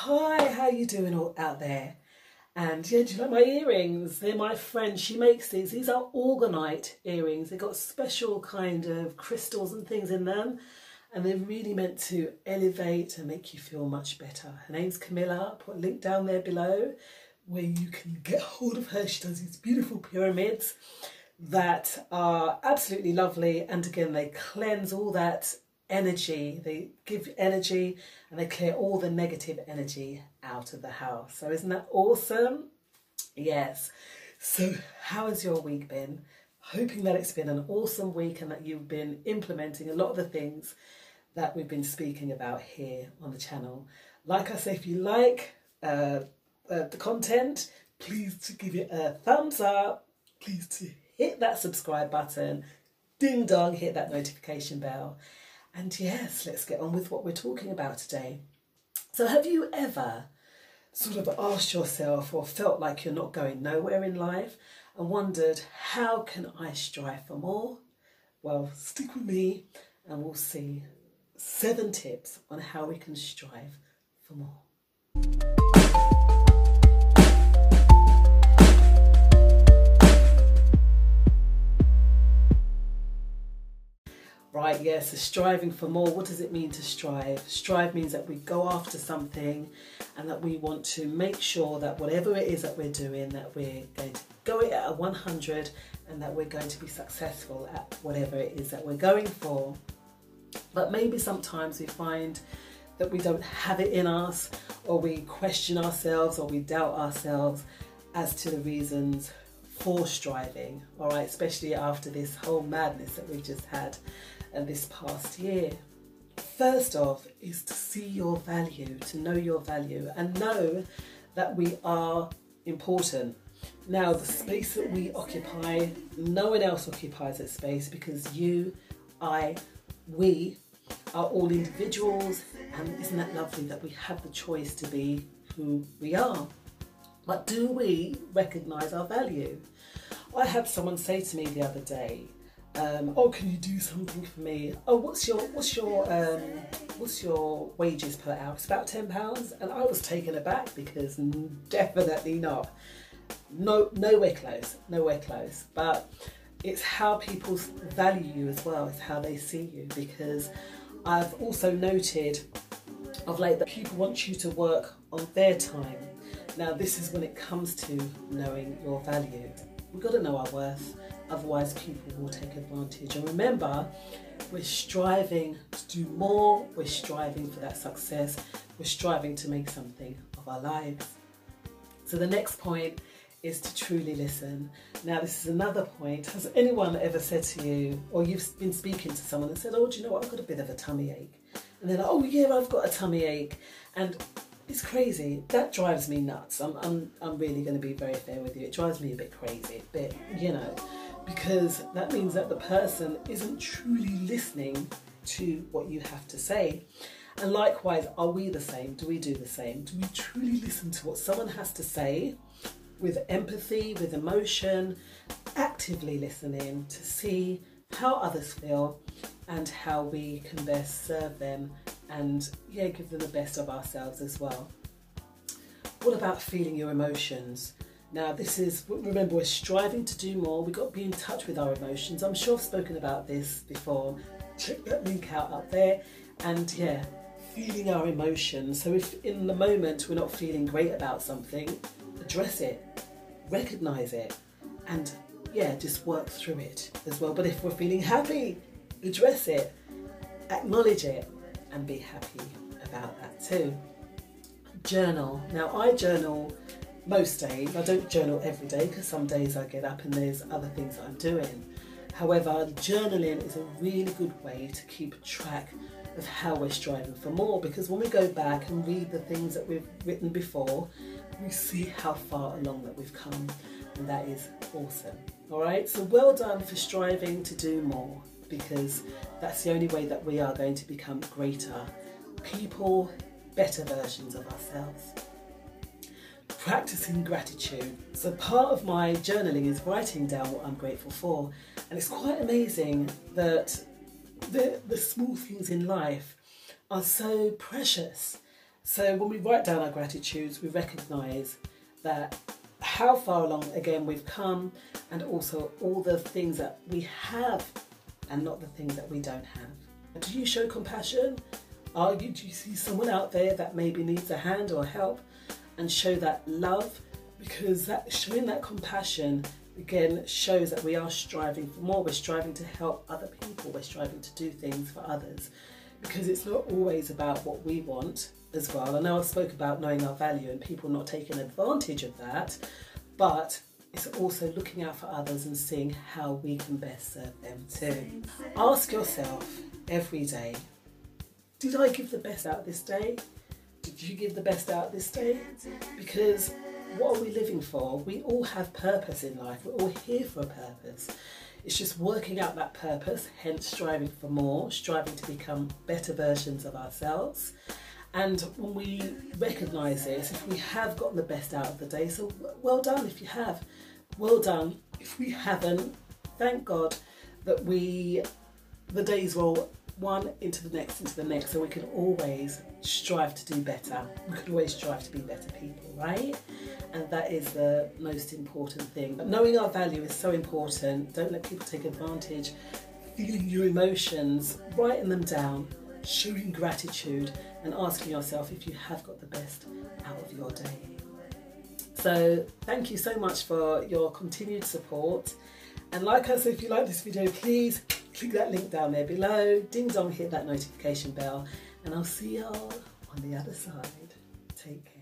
Hi, how you doing all out there? And yeah, do you like my earrings? They're my friend. She makes these. These are orgonite earrings. They've got special kind of crystals and things in them. And they're really meant to elevate and make you feel much better. Her name's Camilla. I'll put a link down there below where you can get hold of her. She does these beautiful pyramids that are absolutely lovely. And again, they cleanse all that energy. They give energy and they clear all the negative energy out of the house. So isn't that awesome? Yes. So how has your week been? Hoping that it's been an awesome week and that you've been implementing a lot of the things that we've been speaking about here on the channel. Like I say, if you like uh, uh, the content, please to give it a thumbs up. Please to hit that subscribe button. Ding dong, hit that notification bell. And yes, let's get on with what we're talking about today. So, have you ever sort of asked yourself or felt like you're not going nowhere in life and wondered, how can I strive for more? Well, stick with me and we'll see seven tips on how we can strive for more. Yes, so striving for more. What does it mean to strive? Strive means that we go after something and that we want to make sure that whatever it is that we're doing, that we're going to go it at a 100 and that we're going to be successful at whatever it is that we're going for. But maybe sometimes we find that we don't have it in us or we question ourselves or we doubt ourselves as to the reasons for driving, all right, especially after this whole madness that we've just had and this past year. First off is to see your value, to know your value, and know that we are important. Now, the space that we occupy, no one else occupies that space because you, I, we are all individuals, and isn't that lovely that we have the choice to be who we are? But do we recognize our value? I had someone say to me the other day, um, "Oh, can you do something for me? Oh, what's your what's your um, what's your wages per hour? It's about ten pounds." And I was taken aback because definitely not. No, nowhere close, nowhere close. But it's how people value you as well. It's how they see you because I've also noted of late that people want you to work on their time. Now, this is when it comes to knowing your value. We've got to know our worth, otherwise, people will take advantage. And remember, we're striving to do more, we're striving for that success, we're striving to make something of our lives. So, the next point is to truly listen. Now, this is another point. Has anyone ever said to you, or you've been speaking to someone and said, Oh, do you know what? I've got a bit of a tummy ache. And they're like, Oh, yeah, I've got a tummy ache. And it's crazy. That drives me nuts. I'm, I'm, I'm really going to be very fair with you. It drives me a bit crazy, a bit, you know, because that means that the person isn't truly listening to what you have to say. And likewise, are we the same? Do we do the same? Do we truly listen to what someone has to say with empathy, with emotion, actively listening to see how others feel and how we can best serve them and yeah, give them the best of ourselves as well. What about feeling your emotions? Now, this is remember, we're striving to do more. We've got to be in touch with our emotions. I'm sure I've spoken about this before. Check that link out up there. And yeah, feeling our emotions. So, if in the moment we're not feeling great about something, address it, recognize it, and yeah, just work through it as well. But if we're feeling happy, address it, acknowledge it, and be happy about that too. Journal. Now, I journal most days. I don't journal every day because some days I get up and there's other things I'm doing. However, journaling is a really good way to keep track of how we're striving for more because when we go back and read the things that we've written before, we see how far along that we've come, and that is awesome. All right, so well done for striving to do more because that's the only way that we are going to become greater people, better versions of ourselves. Practicing gratitude. So, part of my journaling is writing down what I'm grateful for, and it's quite amazing that the, the small things in life are so precious. So when we write down our gratitudes, we recognise that how far along again we've come and also all the things that we have and not the things that we don't have. Do you show compassion? Are you, do you see someone out there that maybe needs a hand or help and show that love? Because that showing that compassion again shows that we are striving for more. We're striving to help other people. We're striving to do things for others because it's not always about what we want as well. I know I spoke about knowing our value and people not taking advantage of that, but it's also looking out for others and seeing how we can best serve them too. Ask yourself every day, did I give the best out this day? Did you give the best out this day? Because what are we living for? We all have purpose in life. We're all here for a purpose. It's just working out that purpose, hence striving for more, striving to become better versions of ourselves. And when we recognise this, if we have gotten the best out of the day, so well done if you have. Well done if we haven't. Thank God that we, the days roll one into the next, into the next, so we can always strive to do better. We can always strive to be better people, right? And that is the most important thing. But knowing our value is so important. Don't let people take advantage. Feeling your emotions, writing them down, showing gratitude, and asking yourself if you have got the best out of your day. So, thank you so much for your continued support. And like I said, if you like this video, please click that link down there below, ding dong, hit that notification bell, and I'll see y'all on the other side. Take care.